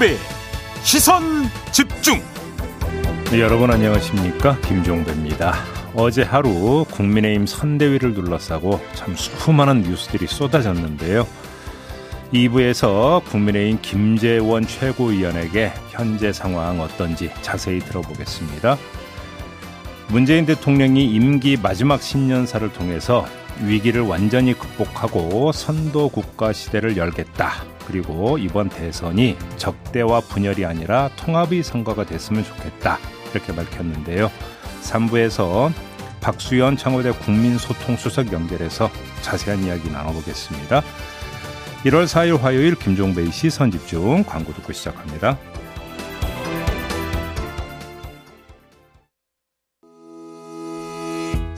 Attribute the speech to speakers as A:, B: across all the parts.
A: 김종배 시선 집중.
B: 네, 여러분 안녕하십니까? 김종배입니다. 어제 하루 국민의힘 선대위를 둘러싸고 참 수많은 뉴스들이 쏟아졌는데요. 2부에서 국민의힘 김재원 최고위원에게 현재 상황 어떤지 자세히 들어보겠습니다. 문재인 대통령이 임기 마지막 신년사를 통해서 위기를 완전히 극복하고 선도 국가 시대를 열겠다. 그리고 이번 대선이 적대와 분열이 아니라 통합의 선거가 됐으면 좋겠다. 이렇게 밝혔는데요. 3부에서 박수현 청와대 국민소통수석 연결해서 자세한 이야기 나눠보겠습니다. 1월 4일 화요일 김종배의 시선집중 광고 듣고 시작합니다.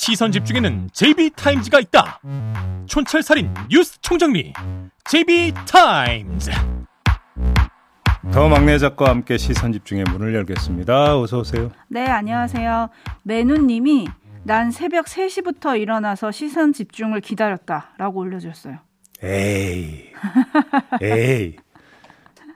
A: 시선 집중에는 JB타임즈가 있다 촌철살인 뉴스 총정리 JB타임즈
B: 더 막내 작가와 함께 시선 집중의 문을 열겠습니다. 어서 오세요.
C: 네, 안녕하세요. 매누님이 난 새벽 3시부터 일어나서 시선 집중을 기다렸다라고 올려주셨어요.
B: 에이, 에이.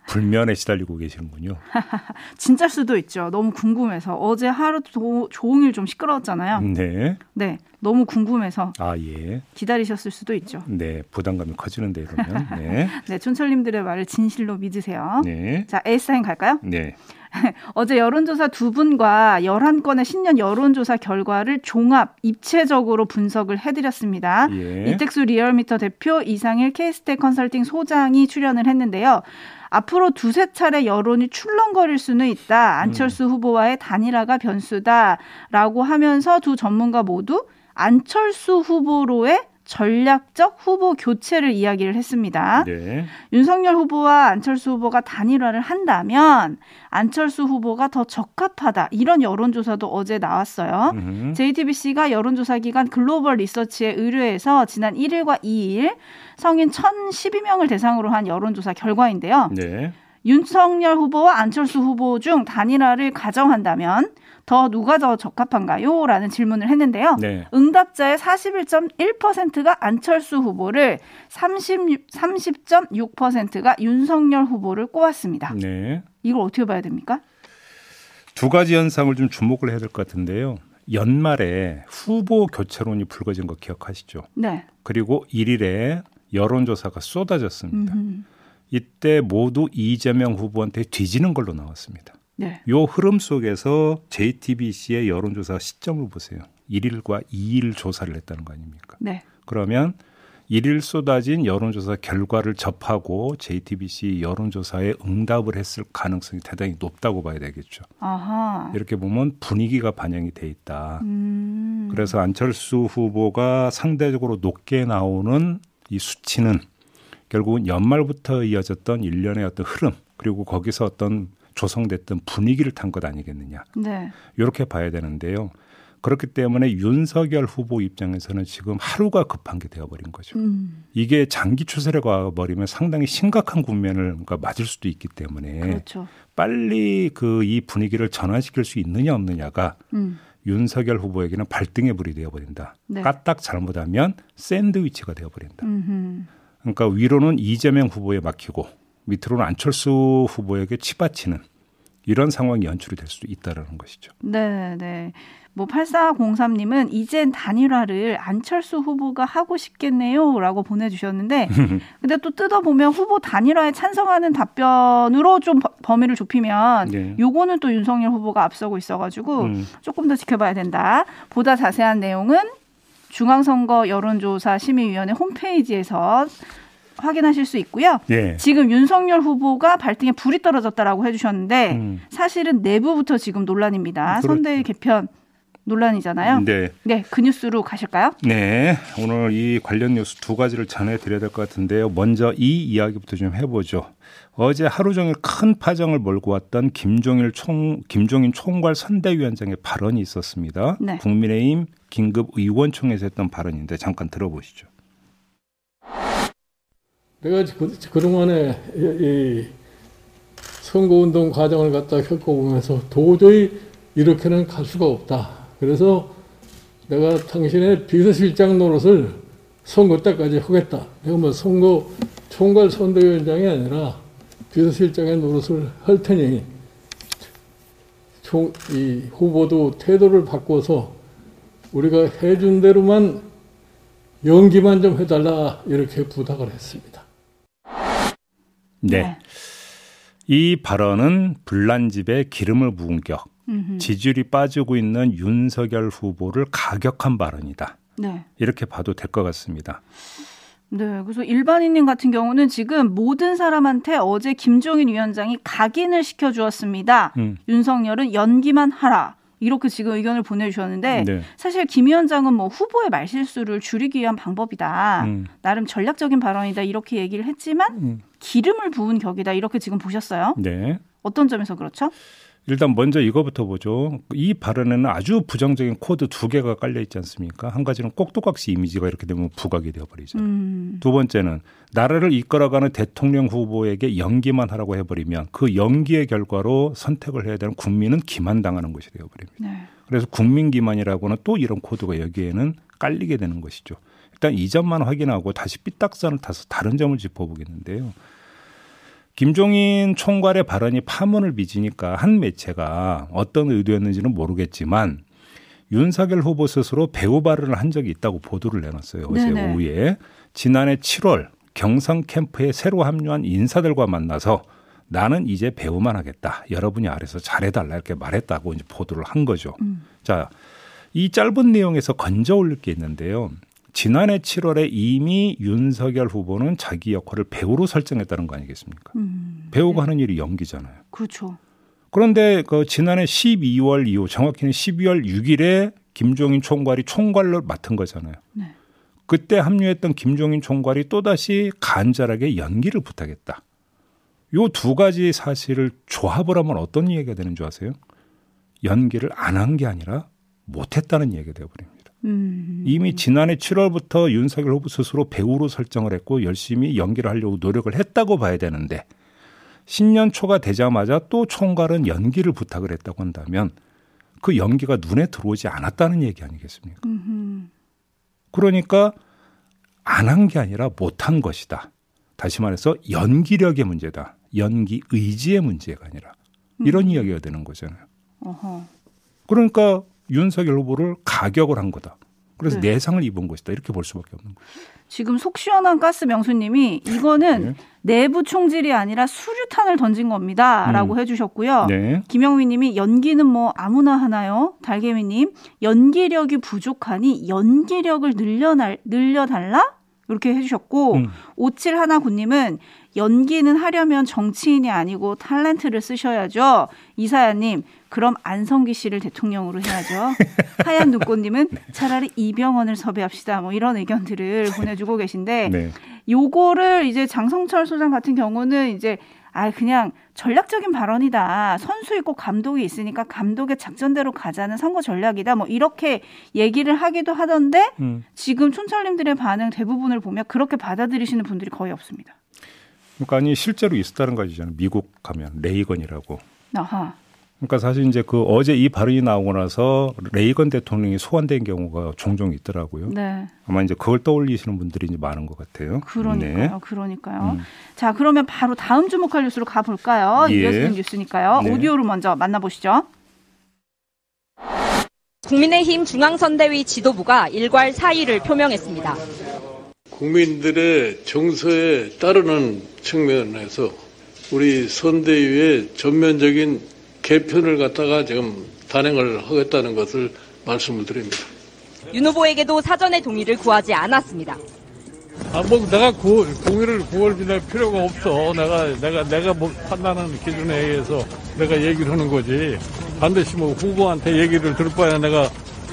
B: 불면에 시달리고 계시는군요.
C: 진짜일 수도 있죠. 너무 궁금해서 어제 하루 도, 종일 좀 시끄러웠잖아요.
B: 네.
C: 네, 너무 궁금해서
B: 아 예.
C: 기다리셨을 수도 있죠.
B: 네, 부담감이 커지는데 이러면. 네.
C: 네, 촌철님들의 말을 진실로 믿으세요.
B: 네.
C: 자, 에사인 갈까요?
B: 네.
C: 어제 여론조사 두 분과 11건의 신년 여론조사 결과를 종합 입체적으로 분석을 해드렸습니다.
B: 예.
C: 이택수 리얼미터 대표 이상일 케이스텍 컨설팅 소장이 출연을 했는데요. 앞으로 두세 차례 여론이 출렁거릴 수는 있다. 안철수 후보와의 단일화가 변수다라고 하면서 두 전문가 모두 안철수 후보로의 전략적 후보 교체를 이야기를 했습니다.
B: 네.
C: 윤석열 후보와 안철수 후보가 단일화를 한다면 안철수 후보가 더 적합하다. 이런 여론조사도 어제 나왔어요.
B: 음흠.
C: JTBC가 여론조사 기관 글로벌 리서치에 의뢰해서 지난 1일과 2일 성인 1,012명을 대상으로 한 여론조사 결과인데요.
B: 네.
C: 윤석열 후보와 안철수 후보 중 단일화를 가정한다면 더 누가 더 적합한가요? 라는 질문을 했는데요.
B: 네.
C: 응답자의 41.1%가 안철수 후보를 30, 30.6%가 윤석열 후보를 꼽았습니다.
B: 네.
C: 이걸 어떻게 봐야 됩니까?
B: 두 가지 현상을 좀 주목을 해야 될 것 같은데요. 연말에 후보 교체론이 불거진 거 기억하시죠?
C: 네.
B: 그리고 1일에 여론조사가 쏟아졌습니다.
C: 음흠.
B: 이때 모두 이재명 후보한테 뒤지는 걸로 나왔습니다.
C: 네.
B: 요 흐름 속에서 JTBC의 여론조사 시점을 보세요. 1일과 2일 조사를 했다는 거 아닙니까?
C: 네.
B: 그러면 1일 쏟아진 여론조사 결과를 접하고 JTBC 여론조사에 응답을 했을 가능성이 대단히 높다고 봐야 되겠죠.
C: 아하.
B: 이렇게 보면 분위기가 반영이 돼 있다.
C: 음.
B: 그래서 안철수 후보가 상대적으로 높게 나오는 이 수치는 결국은 연말부터 이어졌던 일련의 어떤 흐름 그리고 거기서 어떤 조성됐던 분위기를 탄 것 아니겠느냐.
C: 네.
B: 이렇게 봐야 되는데요. 그렇기 때문에 윤석열 후보 입장에서는 지금 하루가 급한 게 되어버린 거죠.
C: 음.
B: 이게 장기 추세를 가버리면 상당히 심각한 국면을 그러니까 맞을 수도 있기 때문에
C: 그렇죠.
B: 빨리 그 이 분위기를 전환시킬 수 있느냐 없느냐가
C: 음.
B: 윤석열 후보에게는 발등에 불이 되어버린다.
C: 네.
B: 까딱 잘못하면 샌드위치가 되어버린다.
C: 음흠.
B: 그러니까 위로는 이재명 후보에 막히고 밑으로는 안철수 후보에게 치받치는 이런 상황이 연출이 될 수도 있다라는 것이죠.
C: 네, 네. 뭐 8403님은 이젠 단일화를 안철수 후보가 하고 싶겠네요라고 보내 주셨는데, 근데 또 뜯어 보면 후보 단일화에 찬성하는 답변으로 좀 버- 범위를 좁히면
B: 네.
C: 요거는 또 윤석열 후보가 앞서고 있어 가지고
B: 음.
C: 조금 더 지켜봐야 된다. 보다 자세한 내용은 중앙선거 여론조사 심의위원회 홈페이지에서 확인하실 수 있고요.
B: 예.
C: 지금 윤석열 후보가 발등에 불이 떨어졌다라고 해주셨는데
B: 음.
C: 사실은 내부부터 지금 논란입니다.
B: 그렇죠.
C: 선대위 개편 논란이잖아요.
B: 네.
C: 네, 그 뉴스로 가실까요?
B: 네. 오늘 이 관련 뉴스 두 가지를 전해드려야 될 것 같은데요. 먼저 이 이야기부터 좀 해보죠. 어제 하루 종일 큰 파장을 몰고 왔던 김종일 총 김종인 총괄 선대위원장의 발언이 있었습니다.
C: 네.
B: 국민의힘 긴급 의원총회에서 했던 발언인데 잠깐 들어보시죠.
D: 내가 그- 그동안에 이, 이 선거운동 과정을 갖다 겪어보면서 도저히 이렇게는 갈 수가 없다. 그래서 내가 당신의 비서실장 노릇을 선거 때까지 하겠다. 내가 뭐 선거 총괄 선대위원장이 아니라 비서실장의 노릇을 할 테니 총, 이 후보도 태도를 바꿔서 우리가 해준 대로만 연기만 좀 해달라 이렇게 부탁을 했습니다.
B: 네. 이 발언은 불난집에 기름을 부은 격. 지지율이 빠지고 있는 윤석열 후보를 가격한 발언이다.
C: 네.
B: 이렇게 봐도 될 것 같습니다.
C: 네, 그래서 일반인님 같은 경우는 지금 모든 사람한테 어제 김종인 위원장이 각인을 시켜주었습니다.
B: 음.
C: 윤석열은 연기만 하라. 이렇게 지금 의견을 보내주셨는데
B: 네.
C: 사실 김 위원장은 뭐 후보의 말실수를 줄이기 위한 방법이다.
B: 음.
C: 나름 전략적인 발언이다. 이렇게 얘기를 했지만
B: 음.
C: 기름을 부은 격이다. 이렇게 지금 보셨어요.
B: 네.
C: 어떤 점에서 그렇죠?
B: 일단 먼저 이거부터 보죠. 이 발언에는 아주 부정적인 코드 두 개가 깔려 있지 않습니까? 한 가지는 꼭두각시 이미지가 이렇게 되면 부각이 되어버리죠.
C: 음,
B: 두 번째는 나라를 이끌어가는 대통령 후보에게 연기만 하라고 해버리면 그 연기의 결과로 선택을 해야 되는 국민은 기만당하는 것이 되어버립니다.
C: 네.
B: 그래서 국민 기만이라고는 또 이런 코드가 여기에는 깔리게 되는 것이죠. 일단 이 점만 확인하고 다시 삐딱선을 타서 다른 점을 짚어보겠는데요. 김종인 총괄의 발언이 파문을 빚으니까 한 매체가 어떤 의도였는지는 모르겠지만 윤석열 후보 스스로 배우 발언을 한 적이 있다고 보도를 내놨어요. 어제
C: 네네.
B: 오후에 지난해 7월 경성 캠프에 새로 합류한 인사들과 만나서 나는 이제 배우만 하겠다. 여러분이 알아서 잘해달라 이렇게 말했다고 이제 보도를 한 거죠.
C: 음.
B: 자, 이 짧은 내용에서 건져 올릴 게 있는데요. 지난해 7월에 이미 윤석열 후보는 자기 역할을 배우로 설정했다는 거 아니겠습니까?
C: 음,
B: 배우가 하는 일이 연기잖아요.
C: 그렇죠.
B: 그런데 그 지난해 12월 이후 정확히는 12월 6일에 김종인 총괄이 총괄로 맡은 거잖아요.
C: 네.
B: 그때 합류했던 김종인 총괄이 또다시 간절하게 연기를 부탁했다. 요 두 가지 사실을 조합을 하면 어떤 얘기가 되는 줄 아세요? 연기를 안 한 게 아니라 못했다는 얘기가 되어버립니다.
C: 음,
B: 이미 지난해 7월부터 윤석열 후보 스스로 배우로 설정을 했고 열심히 연기를 하려고 노력을 했다고 봐야 되는데 신년 초가 되자마자 또 총괄은 연기를 부탁을 했다고 한다면 그 연기가 눈에 들어오지 않았다는 얘기 아니겠습니까?
C: 음흠.
B: 그러니까 안 한 게 아니라 못한 것이다. 다시 말해서 연기력의 문제다. 연기 의지의 문제가 아니라 이런 이야기가 되는 거잖아요.
C: 어허.
B: 그러니까 윤석열 후보를 가격을 한 거다. 그래서
C: 네.
B: 내상을 입은 것이다. 이렇게 볼 수밖에 없는 거예요.
C: 지금 속 시원한 가스 명수님이 이거는
B: 네.
C: 내부 총질이 아니라 수류탄을 던진 겁니다 라고
B: 음.
C: 해주셨고요.
B: 네.
C: 김영미님이 연기는 뭐 아무나 하나요? 달개미 님 연기력이 부족하니 연기력을 늘려날 늘려달라 이렇게 해주셨고
B: 음.
C: 5719님은 연기는 하려면 정치인이 아니고 탤런트를 쓰셔야죠. 이사야님 그럼 안성기 씨를 대통령으로 해야죠. 하얀 눈꽃님은 차라리 이병헌을 섭외합시다. 뭐 이런 의견들을 보내주고 계신데
B: 네.
C: 요거를 이제 장성철 소장 같은 경우는 이제 아 그냥 전략적인 발언이다. 선수 있고 감독이 있으니까 감독의 작전대로 가자는 선거 전략이다. 뭐 이렇게 얘기를 하기도 하던데
B: 음.
C: 지금 촌철님들의 반응 대부분을 보면 그렇게 받아들이시는 분들이 거의 없습니다.
B: 그러니까 아니 실제로 있었다는 거잖아요. 미국 가면 레이건이라고.
C: 아하.
B: 그러니까 사실 이제 그 어제 이 발언이 나오고 나서 레이건 대통령이 소환된 경우가 종종 있더라고요.
C: 네.
B: 아마 이제 그걸 떠올리시는 분들이 이제 많은 것 같아요.
C: 그러니까요.
B: 네.
C: 그러니까요.
B: 음.
C: 자, 그러면 바로 다음 주목할 뉴스로 가볼까요?
B: 예.
C: 이어지는 뉴스니까요.
B: 네.
C: 오디오로 먼저 만나보시죠.
E: 국민의힘 중앙선대위 지도부가 일괄 사의를 표명했습니다.
D: 국민들의 정서에 따르는 측면에서 우리 선대위의 전면적인 개편을 갖다가 지금 단행을 하겠다는 것을 말씀을 드립니다.
E: 윤 후보에게도 사전의 동의를 구하지 않았습니다.
D: 아, 뭐 내가 구, 동의를 구할 필요가 없어. 내가 내가 내가 뭐 판단하는 기준에 의해서 내가 얘기를 하는 거지. 반드시 뭐 후보한테 얘기를 들을 바에 내가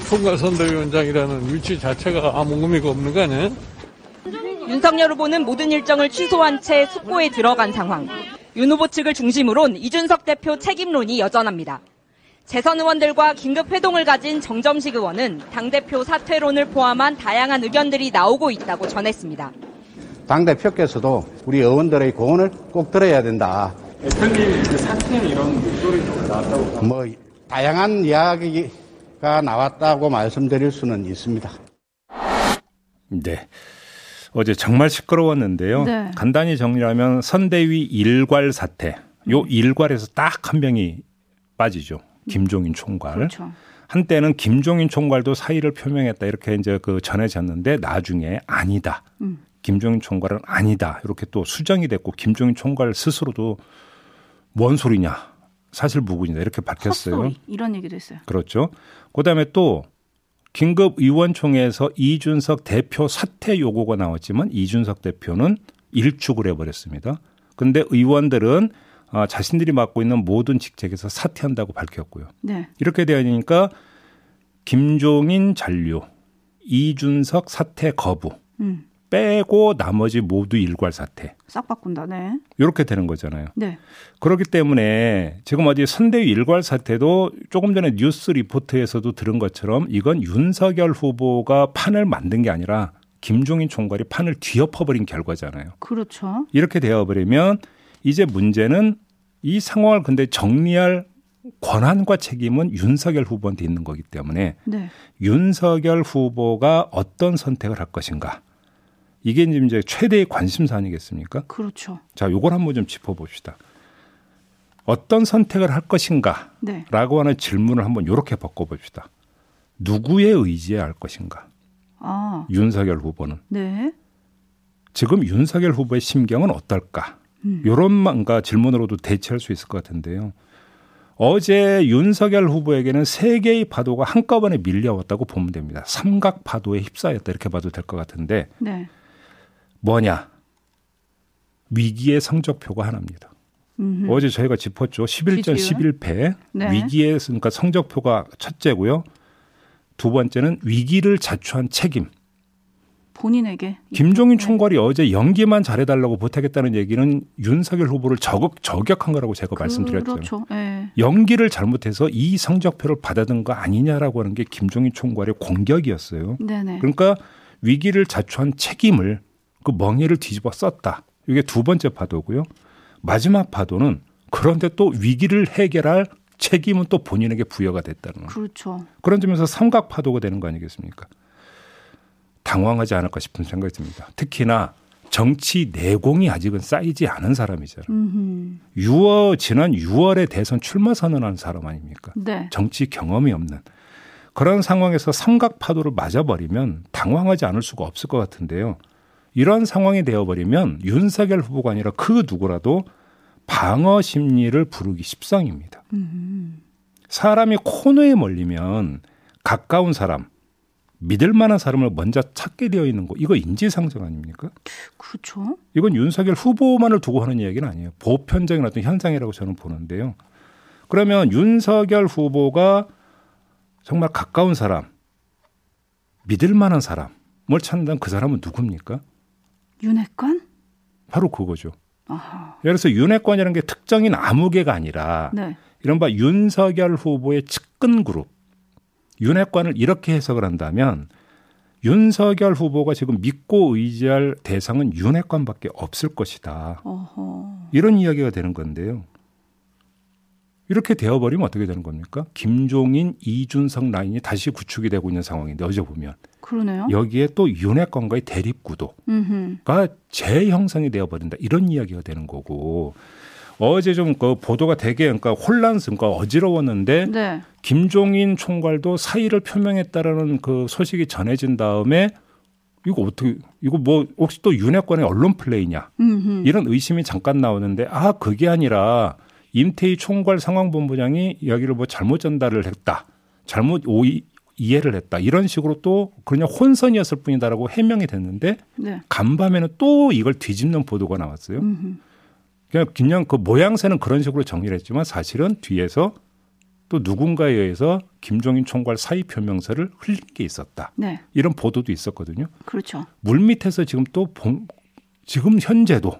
D: 총괄 선대위원장이라는 위치 자체가 아무 의미가 없는 거 아니에요?
E: 윤석열 후보는 모든 일정을 취소한 채 숙고에 들어간 상황. 윤 후보 측을 중심으론 이준석 대표 책임론이 여전합니다. 재선 의원들과 긴급 회동을 가진 정점식 의원은 당대표 사퇴론을 포함한 다양한 의견들이 나오고 있다고 전했습니다.
F: 당대표께서도 우리 의원들의 고언을 꼭 들어야 된다.
G: 대표님 그 사퇴 이런 목소리도 나왔다고
F: 뭐 다양한 이야기가 나왔다고 말씀드릴 수는 있습니다.
B: 네. 어제 정말 시끄러웠는데요.
C: 네.
B: 간단히 정리하면 선대위 일괄 사태. 요 일괄에서 딱 한 명이 빠지죠. 김종인 총괄.
C: 그렇죠.
B: 한때는 김종인 총괄도 사의를 표명했다 이렇게 이제 그 전해졌는데 나중에 아니다.
C: 음.
B: 김종인 총괄은 아니다. 이렇게 또 수정이 됐고 김종인 총괄 스스로도 뭔 소리냐. 사실 무근이다. 이렇게 밝혔어요.
C: 헛소리 이런 얘기도 했어요.
B: 그렇죠. 그다음에 또 긴급 의원총회에서 이준석 대표 사퇴 요구가 나왔지만 이준석 대표는 일축을 해버렸습니다. 근데 의원들은 아, 자신들이 맡고 있는 모든 직책에서 사퇴한다고 밝혔고요.
C: 네.
B: 이렇게 되니까 김종인 잔류, 이준석 사퇴 거부
C: 음.
B: 빼고 나머지 모두 일괄 사퇴.
C: 싹 바꾼다. 네.
B: 이렇게 되는 거잖아요.
C: 네.
B: 그렇기 때문에 지금 어디 선대위 일괄 사태도 조금 전에 뉴스 리포트에서도 들은 것처럼 이건 윤석열 후보가 판을 만든 게 아니라 김종인 총괄이 판을 뒤엎어버린 결과잖아요.
C: 그렇죠.
B: 이렇게 되어버리면 이제 문제는 이 상황을 근데 정리할 권한과 책임은 윤석열 후보한테 있는 거기 때문에
C: 네.
B: 윤석열 후보가 어떤 선택을 할 것인가. 이게 이제 최대의 관심사 아니겠습니까?
C: 그렇죠.
B: 자, 요걸 한번 좀 짚어봅시다. 어떤 선택을 할 것인가?
C: 네.
B: 라고 하는 질문을 한번 요렇게 바꿔봅시다. 누구의 의지에 할 것인가?
C: 아.
B: 윤석열 후보는.
C: 네.
B: 지금 윤석열 후보의 심경은 어떨까?
C: 음.
B: 요런 뭔가 질문으로도 대체할 수 있을 것 같은데요. 어제 윤석열 후보에게는 세 개의 파도가 한꺼번에 밀려왔다고 보면 됩니다. 삼각 파도에 휩싸였다 이렇게 봐도 될 것 같은데
C: 네.
B: 뭐냐? 위기의 성적표가 하나입니다.
C: 음흠.
B: 어제 저희가 짚었죠. 11전
C: 지지율?
B: 11패.
C: 네.
B: 위기에 그러니까 성적표가 첫째고요. 두 번째는 위기를 자초한 책임.
C: 본인에게
B: 김종인
C: 네.
B: 총괄이 어제 연기만 잘해달라고 부탁했다는 얘기는 윤석열 후보를 저격, 저격한 거라고 제가 말씀드렸죠.
C: 그렇죠. 예.
B: 연기를 잘못해서 이 성적표를 받아든 거 아니냐라고 하는 게 김종인 총괄의 공격이었어요.
C: 네네.
B: 그러니까 위기를 자초한 책임을 그 멍해를 뒤집어 썼다. 이게 두 번째 파도고요. 마지막 파도는 그런데 또 위기를 해결할 책임은 또 본인에게 부여가 됐다는 거.
C: 그렇죠.
B: 그런 점에서 삼각 파도가 되는 거 아니겠습니까? 당황하지 않을까 싶은 생각이 듭니다. 특히나 정치 내공이 아직은 쌓이지 않은 사람이잖아요.
C: 음흠.
B: 6월 지난 6월에 대선 출마 선언한 사람 아닙니까?
C: 네.
B: 정치 경험이 없는 그런 상황에서 삼각 파도를 맞아버리면 당황하지 않을 수가 없을 것 같은데요. 이런 상황이 되어버리면 윤석열 후보가 아니라 그 누구라도 방어 심리를 부르기 십상입니다. 사람이 코너에 몰리면 가까운 사람, 믿을 만한 사람을 먼저 찾게 되어 있는 거 이거 인지상정 아닙니까?
C: 그렇죠.
B: 이건 윤석열 후보만을 두고 하는 이야기는 아니에요. 보편적인 어떤 현상이라고 저는 보는데요. 그러면 윤석열 후보가 정말 가까운 사람, 믿을 만한 사람을 찾는다면 그 사람은 누굽니까?
C: 윤핵관?
B: 바로 그거죠.
C: 아하.
B: 예를 들어서 윤핵관이라는 게 특정인 아무개가 아니라
C: 네.
B: 이른바 윤석열 후보의 측근 그룹, 윤핵관을 이렇게 해석을 한다면 윤석열 후보가 지금 믿고 의지할 대상은 윤핵관밖에 없을 것이다.
C: 어허.
B: 이런 이야기가 되는 건데요. 이렇게 되어버리면 어떻게 되는 겁니까? 김종인, 이준석 라인이 다시 구축이 되고 있는 상황인데 어제 보면
C: 그러네요.
B: 여기에 또 윤핵관과의 대립 구도가
C: 음흠.
B: 재형성이 되어버린다 이런 이야기가 되는 거고 어제 좀 그 보도가 되게 그러니까 혼란스럽고 어지러웠는데
C: 네.
B: 김종인 총괄도 사의를 표명했다라는 그 소식이 전해진 다음에 이거 어떻게 이거 뭐 혹시 또 윤핵관의 언론 플레이냐
C: 음흠.
B: 이런 의심이 잠깐 나오는데 아 그게 아니라 임태희 총괄 상황본부장이 이야기를 뭐 잘못 전달을 했다 잘못 오이 이해를 했다 이런 식으로 또 그냥 혼선이었을 뿐이다라고 해명이 됐는데
C: 네.
B: 간밤에는 또 이걸 뒤집는 보도가 나왔어요.
C: 음흠.
B: 그냥 그냥 그 모양새는 그런 식으로 정리를 했지만 사실은 뒤에서 또 누군가에 의해서 김종인 총괄 사의 표명서를 흘린 게 있었다.
C: 네.
B: 이런 보도도 있었거든요.
C: 그렇죠.
B: 물 밑에서 지금 또 본- 지금 현재도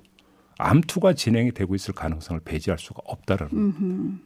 B: 암투가 진행이 되고 있을 가능성을 배제할 수가 없다라는
C: 음.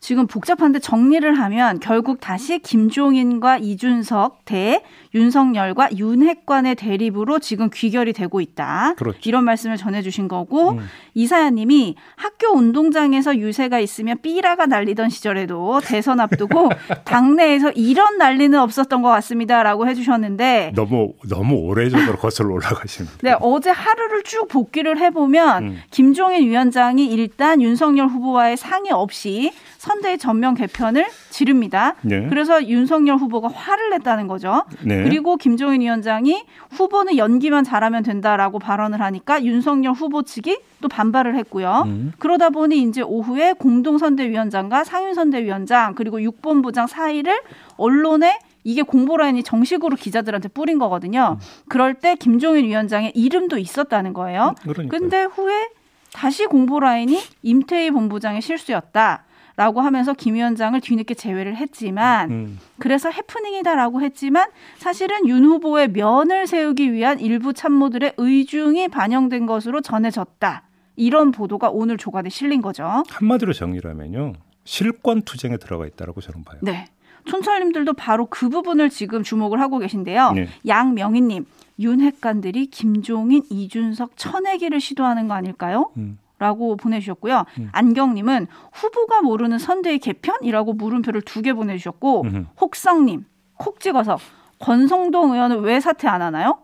C: 지금 복잡한데 정리를 하면 결국 다시 김종인과 이준석 대 윤석열과 윤핵관의 대립으로 지금 귀결이 되고 있다.
B: 그렇죠.
C: 이런 말씀을 전해주신 거고
B: 음.
C: 이사야님이 학교 운동장에서 유세가 있으면 삐라가 날리던 시절에도 대선 앞두고 당내에서 이런 난리는 없었던 것 같습니다라고 해주셨는데
B: 너무 너무 오래전으로 거슬러 올라가시는.
C: 네, 어제 하루를 쭉 복귀를 해보면
B: 음.
C: 김종인 위원장이 일단 윤석열 후보와의 상의 없이 선대위 전면 개편을 지릅니다.
B: 네.
C: 그래서 윤석열 후보가 화를 냈다는 거죠.
B: 네.
C: 그리고 김종인 위원장이 후보는 연기만 잘하면 된다라고 발언을 하니까 윤석열 후보 측이 또 반발을 했고요.
B: 음.
C: 그러다 보니 이제 오후에 공동선대위원장과 상윤선대위원장 그리고 육본부장 사이를 언론에 이게 공보라인이 정식으로 기자들한테 뿌린 거거든요. 그럴 때 김종인 위원장의 이름도 있었다는 거예요.
B: 그러니까요.
C: 근데 후에 다시 공보라인이 임태희 본부장의 실수였다. 라고 하면서 김 위원장을 뒤늦게 제외를 했지만
B: 음.
C: 그래서 해프닝이다라고 했지만 사실은 윤 후보의 면을 세우기 위한 일부 참모들의 의중이 반영된 것으로 전해졌다. 이런 보도가 오늘 조간에 실린 거죠.
B: 한마디로 정리하면요. 실권 투쟁에 들어가 있다라고 저는 봐요.
C: 네. 촌철님들도 바로 그 부분을 지금 주목을 하고 계신데요.
B: 네.
C: 양명희님, 윤핵관들이 김종인, 이준석 쳐내기를 시도하는 거 아닐까요?
B: 음.
C: 라고 보내주셨고요. 안경님은 후보가 모르는 선대위 개편이라고 물음표를 두 개 보내주셨고,
B: 음흠.
C: 혹성님, 콕 찍어서 권성동 의원은 왜 사퇴 안 하나요?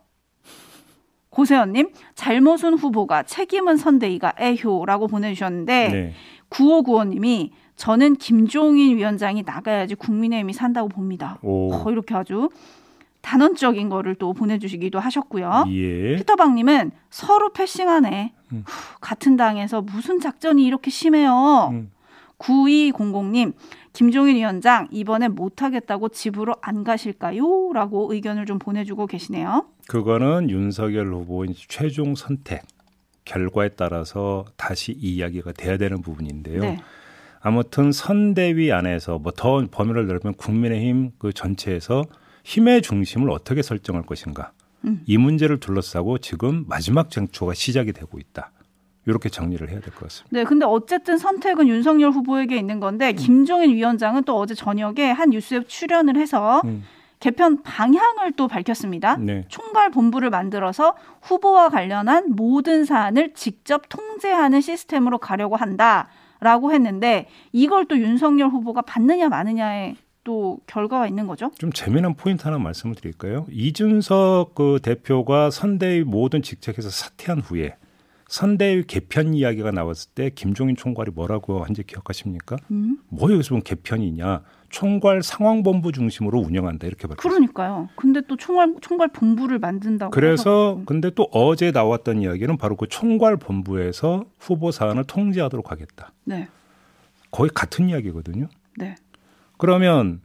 C: 고세현님, 잘못은 후보가 책임은 선대위가 애효라고 보내주셨는데,
B: 네.
C: 9595님이 저는 김종인 위원장이 나가야지 국민의힘이 산다고 봅니다.
B: 오.
C: 어, 이렇게 아주 단언적인 거를 또 보내주시기도 하셨고요.
B: 예.
C: 피터방님은 서로 패싱하네.
B: 음.
C: 후, 같은 당에서 무슨 작전이 이렇게 심해요.
B: 음.
C: 9200님, 김종인 위원장 이번에 못하겠다고 집으로 안 가실까요? 라고 의견을 좀 보내주고 계시네요.
B: 그거는 윤석열 후보의 최종 선택 결과에 따라서 다시 이 이야기가 돼야 되는 부분인데요.
C: 네.
B: 아무튼 선대위 안에서 뭐 더 범위를 넓으면 국민의힘 그 전체에서 힘의 중심을 어떻게 설정할 것인가
C: 음.
B: 이 문제를 둘러싸고 지금 마지막 쟁초가 시작이 되고 있다. 이렇게 정리를 해야 될 것 같습니다.
C: 네, 근데 어쨌든 선택은 윤석열 후보에게 있는 건데 김종인 위원장은 또 어제 저녁에 한 뉴스에 출연을 해서
B: 음.
C: 개편 방향을 또 밝혔습니다.
B: 네.
C: 총괄 본부를 만들어서 후보와 관련한 모든 사안을 직접 통제하는 시스템으로 가려고 한다 라고 했는데 이걸 또 윤석열 후보가 받느냐 마느냐에 또 결과가 있는 거죠.
B: 좀 재미난 포인트 하나 말씀을 드릴까요? 이준석 그 대표가 선대위 모든 직책에서 사퇴한 후에 선대위 개편 이야기가 나왔을 때 김종인 총괄이 뭐라고 한지 기억하십니까?
C: 음.
B: 뭐 여기서 보면 개편이냐? 총괄 상황본부 중심으로 운영한다 이렇게 밝혔어요.
C: 그러니까요. 근데 또 총괄 총괄 본부를 만든다고
B: 그래서
C: 해서
B: 근데 또 어제 나왔던 이야기는 바로 그 총괄 본부에서 후보 사안을 통제하도록 하겠다.
C: 네,
B: 거의 같은 이야기거든요.
C: 네,
B: 그러면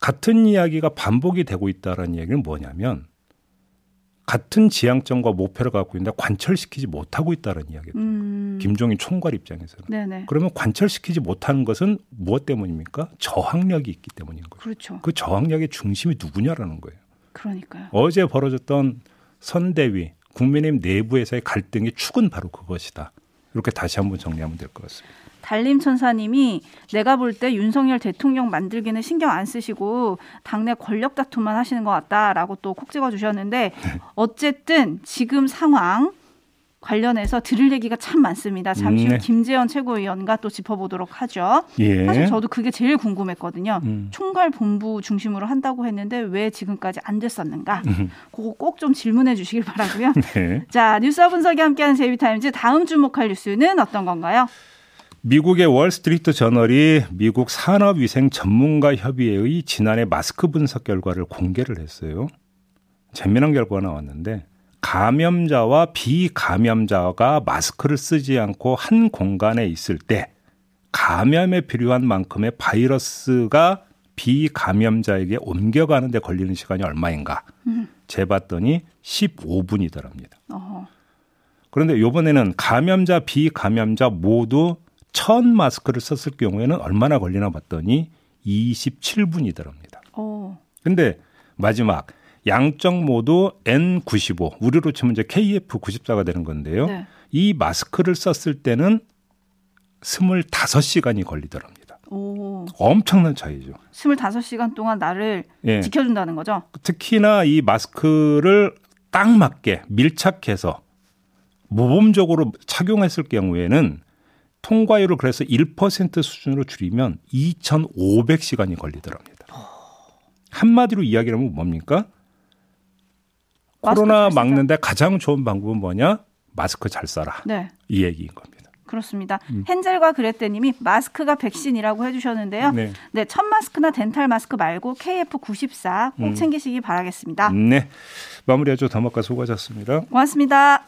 B: 같은 이야기가 반복이 되고 있다라는 얘기는 뭐냐면 같은 지향점과 목표를 갖고 있는데 관철시키지 못하고 있다는 이야기예요.
C: 음,
B: 김종인 총괄 입장에서는.
C: 네, 네,
B: 그러면 관철시키지 못하는 것은 무엇 때문입니까? 저항력이 있기 때문인 거죠.
C: 그렇죠.
B: 그 저항력의 중심이 누구냐라는 거예요.
C: 그러니까요.
B: 어제 벌어졌던 선대위 국민의힘 내부에서의 갈등의 축은 바로 그것이다. 이렇게 다시 한번 정리하면 될 것 같습니다.
C: 달림 천사님이 내가 볼 때 윤석열 대통령 만들기는 신경 안 쓰시고 당내 권력 다툼만 하시는 것 같다라고 또 콕 찍어 주셨는데 어쨌든 지금 상황 관련해서 들을 얘기가 참 많습니다. 잠시 후
B: 네.
C: 김재현 최고위원과 또 짚어보도록 하죠.
B: 예.
C: 사실 저도 그게 제일 궁금했거든요.
B: 음.
C: 총괄 본부 중심으로 한다고 했는데 왜 지금까지 안 됐었는가?
B: 음.
C: 그거 꼭 좀 질문해 주시길 바라고요.
B: 네.
C: 자, 뉴스와 분석이 함께하는 제이비타임즈 다음 주목할 뉴스는 어떤 건가요?
B: 미국의 월스트리트 저널이 미국 산업위생 전문가 협의회의 지난해 마스크 분석 결과를 공개를 했어요. 재미난 결과가 나왔는데 감염자와 비감염자가 마스크를 쓰지 않고 한 공간에 있을 때 감염에 필요한 만큼의 바이러스가 비감염자에게 옮겨가는 데 걸리는 시간이 얼마인가 재봤더니 15분이더랍니다.
C: 어허.
B: 그런데 이번에는 감염자, 비감염자 모두 첫 마스크를 썼을 경우에는 얼마나 걸리나 봤더니 27분이더랍니다.
C: 오.
B: 근데 마지막 양쪽 모두 N95 우리로 치면 이제 KF94가 되는 건데요.
C: 네.
B: 이 마스크를 썼을 때는 25시간이 걸리더랍니다.
C: 오.
B: 엄청난 차이죠.
C: 25시간 동안 나를
B: 예.
C: 지켜준다는 거죠.
B: 특히나 이 마스크를 딱 맞게 밀착해서 모범적으로 착용했을 경우에는 통과율을 그래서 1% 수준으로 줄이면 2,500시간이 걸리더랍니다. 한마디로 이야기를 하면 뭡니까? 코로나. 막는데 가장 좋은 방법은 뭐냐? 마스크 잘 써라.
C: 네.
B: 이 얘기인 겁니다.
C: 그렇습니다. 헨젤과 그레테님이 마스크가 백신이라고 해주셨는데요.
B: 네.
C: 네, 첫 마스크나 덴탈 마스크 말고 KF94 꼭 챙기시기 바라겠습니다.
B: 네. 마무리하죠. 더마카 수고하셨습니다.
C: 고맙습니다.